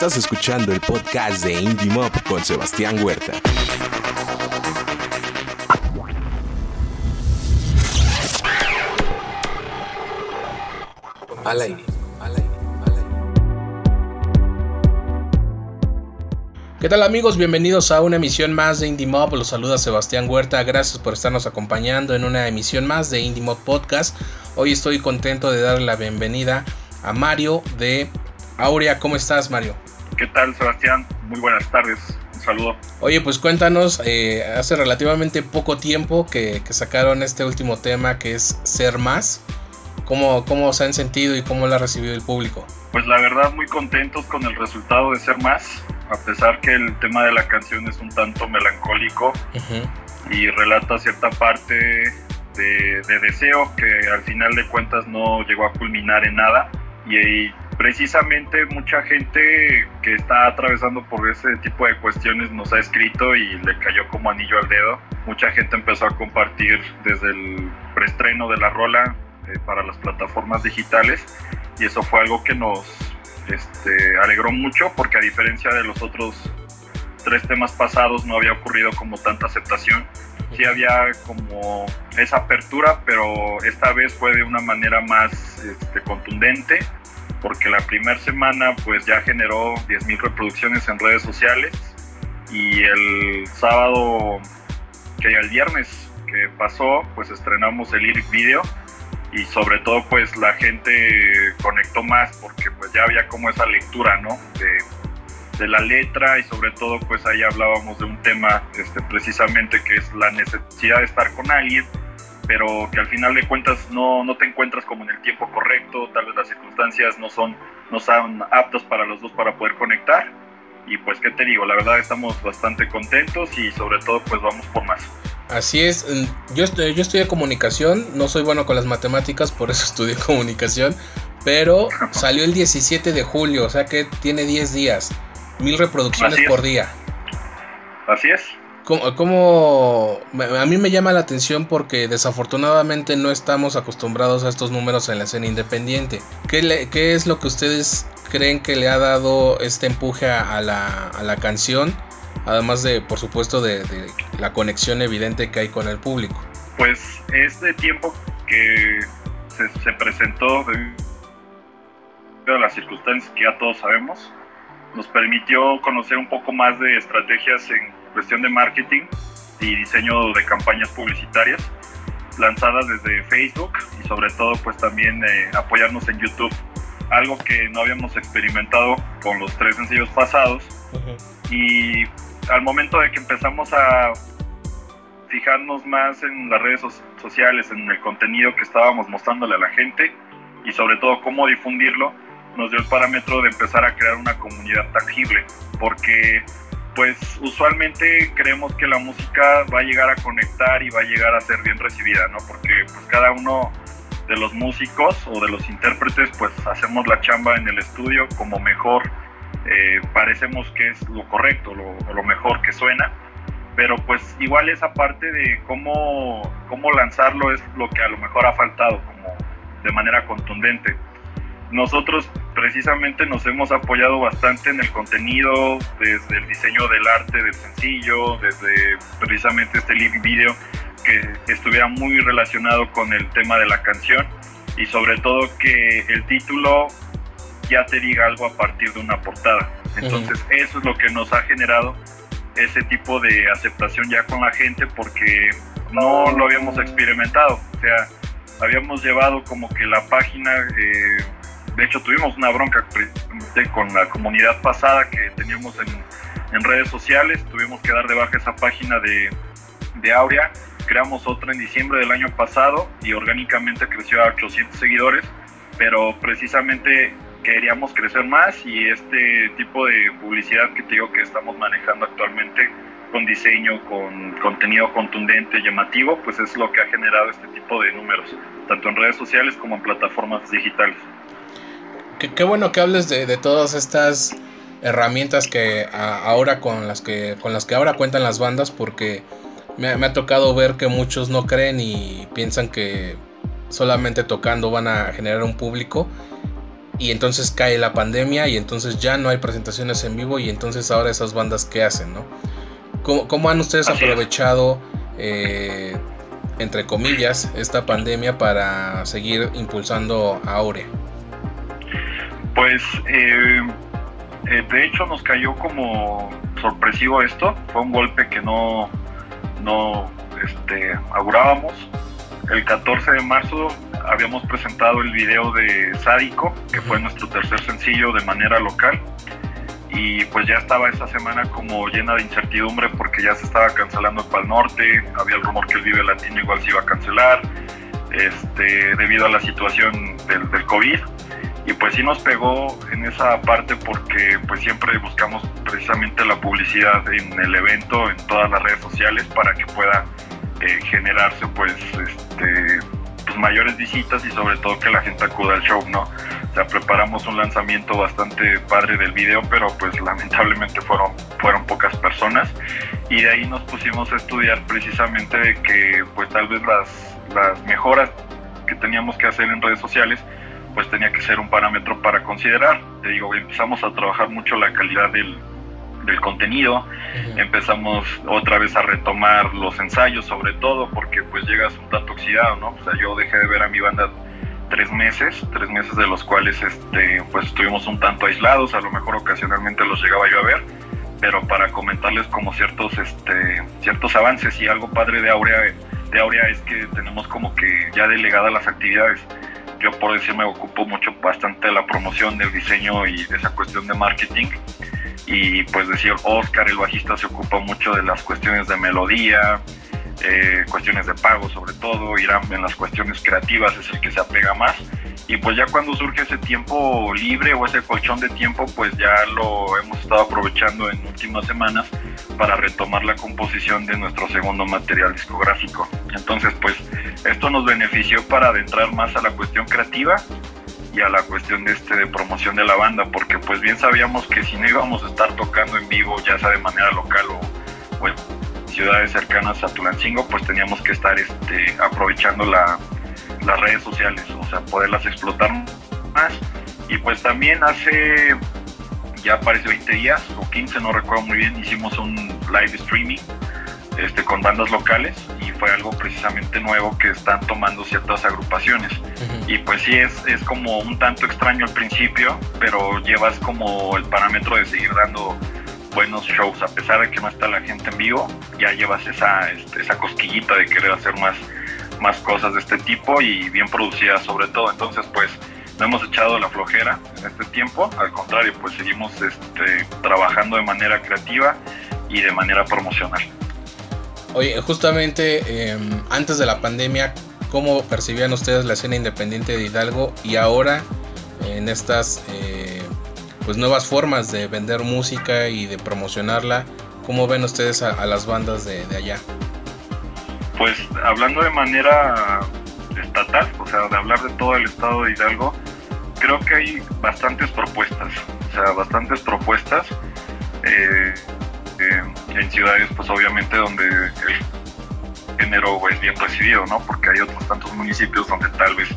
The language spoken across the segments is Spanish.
Estás escuchando el podcast de Indie Mob con Sebastián Huerta. Al aire. ¿Qué tal amigos? Bienvenidos a una emisión más de Indie Mob. Los saluda Sebastián Huerta. Gracias por estarnos acompañando en una emisión más de Indie Mob Podcast. Hoy estoy contento de darle la bienvenida a Mario de Aurea. ¿Cómo estás, Mario? ¿Qué tal, Sebastián? Muy buenas tardes. Un saludo. Oye, pues cuéntanos, eh, hace relativamente poco tiempo que, sacaron este último tema que es Ser Más. ¿Cómo, ¿Cómo se han sentido y cómo lo ha recibido el público? Pues la verdad muy contentos con el resultado de Ser Más a pesar que el tema de la canción es un tanto melancólico y relata cierta parte de, deseo que al final de cuentas no llegó a culminar en nada y, precisamente mucha gente que está atravesando por ese tipo de cuestiones nos ha escrito y le cayó como anillo al dedo. Mucha gente empezó a compartir desde el preestreno de la rola eh, para las plataformas digitales y eso fue algo que nos este, alegró mucho porque a diferencia de los otros tres temas pasados no había ocurrido como tanta aceptación. Sí había como esa apertura, pero esta vez fue de una manera más este, contundente porque la primera semana pues ya generó 10.000 reproducciones en redes sociales y el sábado, que el viernes que pasó, pues estrenamos el lyric video y sobre todo pues la gente conectó más porque pues ya había como esa lectura, ¿no? De, la letra y sobre todo pues ahí hablábamos de un tema este, precisamente que es la necesidad de estar con alguien, pero que al final de cuentas no, no te encuentras como en el tiempo correcto, tal vez las circunstancias no son, no son aptas para los dos para poder conectar. Y pues qué te digo, la verdad estamos bastante contentos y sobre todo pues vamos por más. Así es, yo, estoy, yo estudié comunicación, no soy bueno con las matemáticas, por eso estudié comunicación, pero salió el 17 de julio, o sea que tiene 10 días, mil reproducciones por día. Así es. ¿Cómo, a mí me llama la atención porque desafortunadamente no estamos acostumbrados a estos números en la escena independiente. ¿Qué, es lo que ustedes creen que le ha dado este empuje a la, canción? Además de, por supuesto, de, la conexión evidente que hay con el público. Pues este tiempo que se, presentó debido las circunstancias que ya todos sabemos, nos permitió conocer un poco más de estrategias en cuestión de marketing y diseño de campañas publicitarias lanzadas desde Facebook y sobre todo pues también eh, apoyarnos en YouTube, algo que no habíamos experimentado con los tres sencillos pasados. Y al momento de que empezamos a fijarnos más en las redes sociales, en el contenido que estábamos mostrándole a la gente y sobre todo cómo difundirlo, nos dio el parámetro de empezar a crear una comunidad tangible, porque pues usualmente creemos que la música va a llegar a conectar y va a llegar a ser bien recibida, ¿no? Porque pues cada uno de los músicos o de los intérpretes pues hacemos la chamba en el estudio como mejor eh, parecemos que es lo correcto, lo, lo, mejor que suena, pero pues igual esa parte de cómo, cómo lanzarlo es lo que a lo mejor ha faltado como de manera contundente. Nosotros precisamente nos hemos apoyado bastante en el contenido, desde el diseño del arte del sencillo, desde precisamente este live video que estuviera muy relacionado con el tema de la canción y sobre todo que el título ya te diga algo a partir de una portada. Entonces eso es lo que nos ha generado ese tipo de aceptación ya con la gente porque no lo habíamos experimentado. O sea, habíamos llevado como que la página, eh, de hecho tuvimos una bronca con la comunidad pasada que teníamos en, en, redes sociales, tuvimos que dar de baja esa página de, de Aurea, creamos otra en diciembre del año pasado y orgánicamente creció a 800 seguidores, pero precisamente queríamos crecer más y este tipo de publicidad que te digo que estamos manejando actualmente con diseño, con contenido contundente, llamativo, pues es lo que ha generado este tipo de números, tanto en redes sociales como en plataformas digitales. Qué, bueno que hables de, todas estas herramientas que ahora con las que con las que ahora cuentan las bandas porque me, me ha tocado ver que muchos no creen y piensan que solamente tocando van a generar un público y entonces cae la pandemia y entonces ya no hay presentaciones en vivo y entonces ahora esas bandas qué hacen, ¿no? ¿Cómo, han ustedes aprovechado, eh, entre comillas, esta pandemia para seguir impulsando a Aurea? Pues eh, eh, de hecho nos cayó como sorpresivo esto, fue un golpe que no, no este, augurábamos. El 14 de marzo habíamos presentado el video de Sádico, que fue nuestro tercer sencillo de manera local. Y pues ya estaba esa semana como llena de incertidumbre porque ya se estaba cancelando el Pal Norte, había el rumor que el Vive Latino igual se iba a cancelar, este, debido a la situación del, del COVID y pues sí nos pegó en esa parte porque pues siempre buscamos precisamente la publicidad en el evento, en todas las redes sociales para que pueda eh, generarse pues este pues mayores visitas y sobre todo que la gente acuda al show, ¿no? O sea, preparamos un lanzamiento bastante padre del video, pero pues lamentablemente fueron, fueron pocas personas y de ahí nos pusimos a estudiar precisamente de que pues tal vez las, las mejoras que teníamos que hacer en redes sociales pues tenía que ser un parámetro para considerar. Te digo, empezamos a trabajar mucho la calidad del, del contenido, empezamos otra vez a retomar los ensayos, sobre todo porque pues llegas un tanto oxidado, ¿no? O sea, yo dejé de ver a mi banda tres meses, tres meses de los cuales este, pues estuvimos un tanto aislados, a lo mejor ocasionalmente los llegaba yo a ver, pero para comentarles como ciertos, este, ciertos avances y algo padre de Aurea, de Aurea es que tenemos como que ya delegadas las actividades yo por decir me ocupo mucho bastante de la promoción del diseño y de esa cuestión de marketing. Y pues decir Oscar el bajista se ocupa mucho de las cuestiones de melodía eh, cuestiones de pago sobre todo Irán en las cuestiones creativas es el que se apega más. Y pues ya cuando surge ese tiempo libre o ese colchón de tiempo pues ya lo hemos estado aprovechando en últimas semanas para retomar la composición de nuestro segundo material discográfico. Entonces pues esto nos benefició para adentrar más a la cuestión creativa y a la cuestión de este de promoción de la banda porque pues bien sabíamos que si no íbamos a estar tocando en vivo ya sea de manera local o, en ciudades cercanas a Tulancingo pues teníamos que estar este, aprovechando la las redes sociales, o sea, poderlas explotar más. Y pues también hace ya parece 20 días o 15, no recuerdo muy bien, hicimos un live streaming este, con bandas locales y fue algo precisamente nuevo que están tomando ciertas agrupaciones. Y pues sí, es, es como un tanto extraño al principio, pero llevas como el parámetro de seguir dando buenos shows, a pesar de que no está la gente en vivo, ya llevas esa, este, esa cosquillita de querer hacer más más cosas de este tipo y bien producidas sobre todo. Entonces, pues no hemos echado la flojera en este tiempo, al contrario, pues seguimos este, trabajando de manera creativa y de manera promocional. Oye, justamente em, antes de la pandemia, ¿cómo percibían ustedes la escena independiente de Hidalgo y ahora en estas eh, pues nuevas formas de vender música y de promocionarla? ¿Cómo ven ustedes a, las bandas de allá? Pues hablando de manera estatal, o sea, de hablar de todo el estado de Hidalgo, creo que hay bastantes propuestas, o sea, bastantes propuestas eh, eh, en ciudades, pues obviamente donde el género es bien recibido, ¿no? Porque hay otros tantos municipios donde tal vez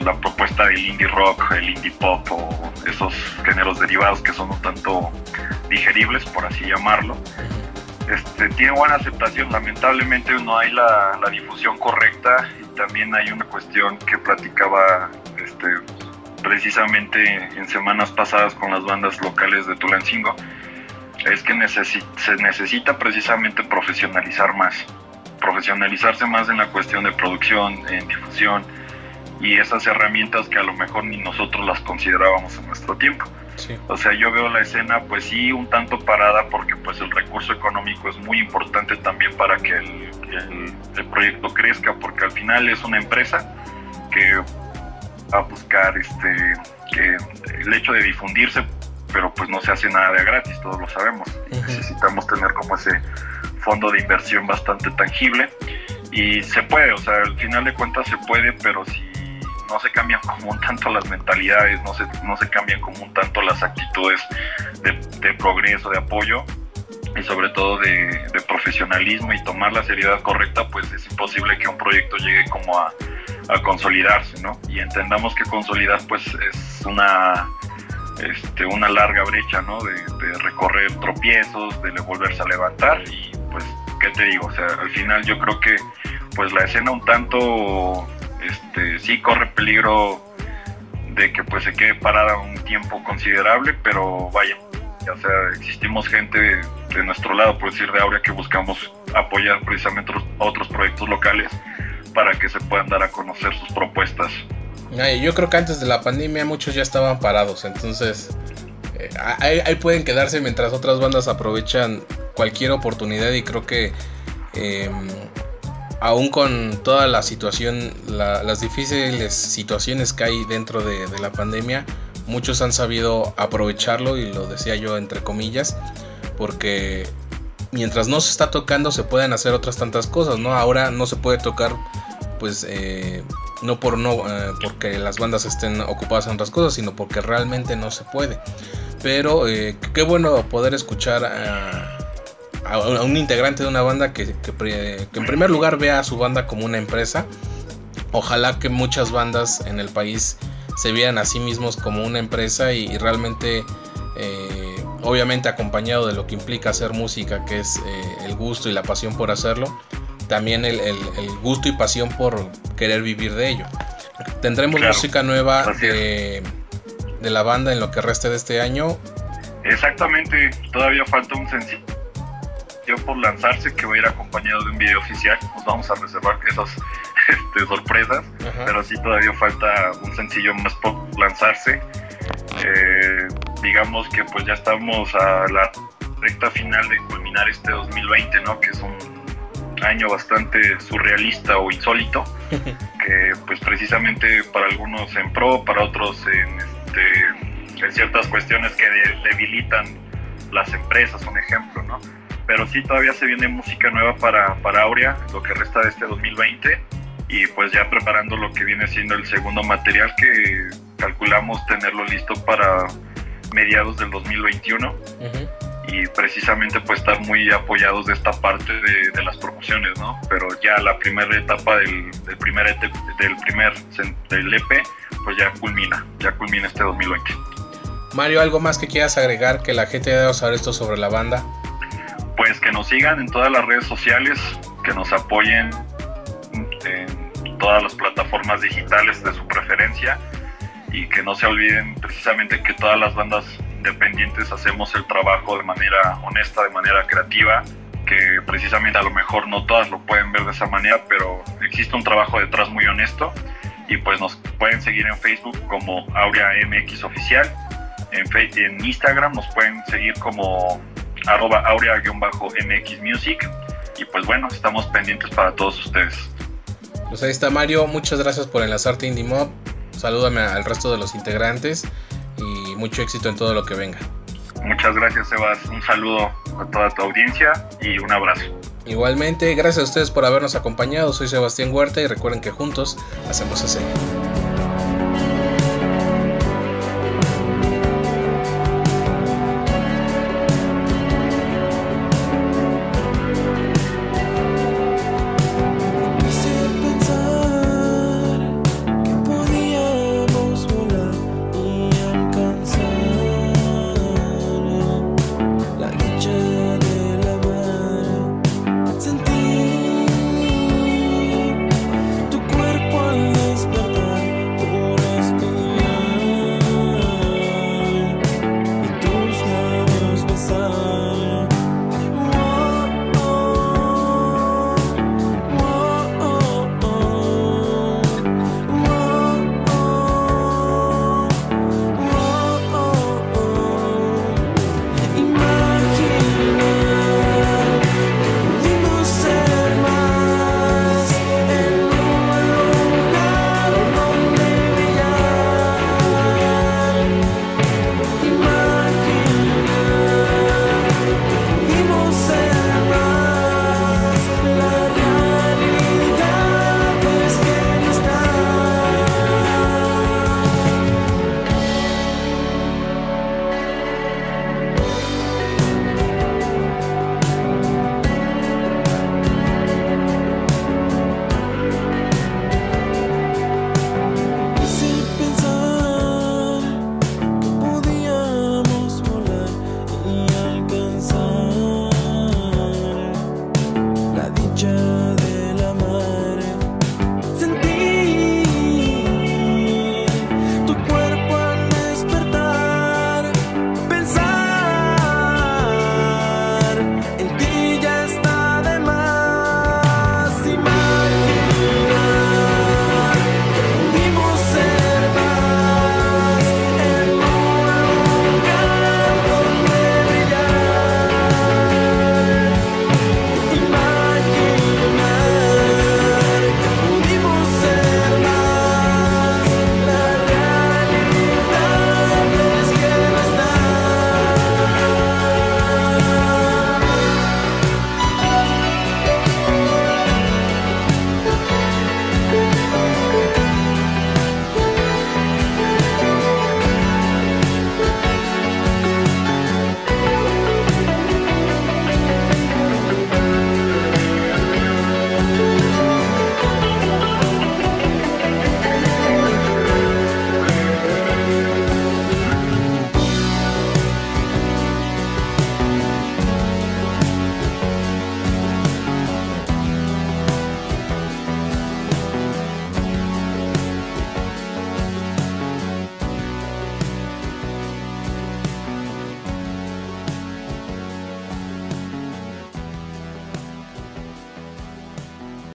la propuesta del indie rock, el indie pop o esos géneros derivados que son un tanto digeribles, por así llamarlo, este, tiene buena aceptación, lamentablemente no hay la, difusión correcta y también hay una cuestión que platicaba este, precisamente en semanas pasadas con las bandas locales de Tulancingo, es que se necesita precisamente profesionalizar más, profesionalizarse más en la cuestión de producción, en difusión y esas herramientas que a lo mejor ni nosotros las considerábamos en nuestro tiempo. O sea, yo veo la escena pues sí un tanto parada porque pues el recurso económico es muy importante también para que el, proyecto crezca porque al final es una empresa que va a buscar este que el hecho de difundirse pero pues no se hace nada de gratis, todos lo sabemos. Necesitamos tener como ese fondo de inversión bastante tangible y se puede, o sea, al final de cuentas se puede, pero si no se cambian como un tanto las mentalidades, no se, no se cambian como un tanto las actitudes de, progreso, de apoyo y sobre todo de, profesionalismo y tomar la seriedad correcta, pues es imposible que un proyecto llegue como a, consolidarse, ¿no? Y entendamos que consolidar pues es una este, una larga brecha, ¿no? De, recorrer tropiezos, de volverse a levantar y pues, ¿qué te digo? O sea, al final yo creo que pues la escena un tanto, este, sí corre peligro de que pues se quede parada un tiempo considerable, pero vaya, o sea, existimos gente de, nuestro lado, por decir de ahora, que buscamos apoyar precisamente otros proyectos locales para que se puedan dar a conocer sus propuestas. Yo creo que antes de la pandemia muchos ya estaban parados, entonces eh, ahí, pueden quedarse mientras otras bandas aprovechan cualquier oportunidad y creo que em, aún con toda la situación, las difíciles situaciones que hay dentro de, la pandemia, muchos han sabido aprovecharlo y lo decía yo entre comillas, porque mientras no se está tocando se pueden hacer otras tantas cosas, ¿no? Ahora no se puede tocar pues eh, no por no eh, porque las bandas estén ocupadas en otras cosas, sino porque realmente no se puede. Pero eh, qué bueno poder escuchar a, un integrante de una banda que, en primer lugar vea a su banda como una empresa. Ojalá que muchas bandas en el país se vean a sí mismos como una empresa y, realmente, obviamente acompañado de lo que implica hacer música, que es el gusto y la pasión por hacerlo también el, gusto y pasión por querer vivir de ello. Tendremos música nueva de, la banda en lo que reste de este año. Exactamente, todavía falta un sencillo por lanzarse que va a ir acompañado de un video oficial. Nos vamos a reservar esas este, sorpresas, pero sí todavía falta un sencillo más por lanzarse. Eh, digamos que pues ya estamos a la recta final de culminar este 2020, ¿no? Que es un año bastante surrealista o insólito, que pues precisamente para algunos en pro, para otros en, este, en ciertas cuestiones que debilitan las empresas, un ejemplo, ¿no? Pero sí todavía se viene música nueva para, para Aurea, lo que resta de este 2020, y pues ya preparando lo que viene siendo el segundo material que calculamos tenerlo listo para mediados del 2021 y precisamente pues estar muy apoyados de esta parte de, las promociones, ¿no? Pero ya la primera etapa del, primer EP, del primer del EP pues ya culmina, ya culmina este 2020. Mario, ¿algo más que quieras agregar que la gente deba saber esto sobre la banda? Pues que nos sigan en todas las redes sociales, que nos apoyen en todas las plataformas digitales de su preferencia y que no se olviden precisamente que todas las bandas independientes hacemos el trabajo de manera honesta, de manera creativa, que precisamente a lo mejor no todas lo pueden ver de esa manera, pero existe un trabajo detrás muy honesto y pues nos pueden seguir en Facebook como Aurea MX Oficial, en, en Instagram nos pueden seguir como arroba Aurea-MX Music y pues bueno, estamos pendientes para todos ustedes. Pues ahí está Mario, muchas gracias por enlazarte Indie Mob, salúdame al resto de los integrantes y mucho éxito en todo lo que venga. Muchas gracias, Sebas. Un saludo a toda tu audiencia y un abrazo. Igualmente, gracias a ustedes por habernos acompañado. Soy Sebastián Huerta y recuerden que juntos hacemos escena.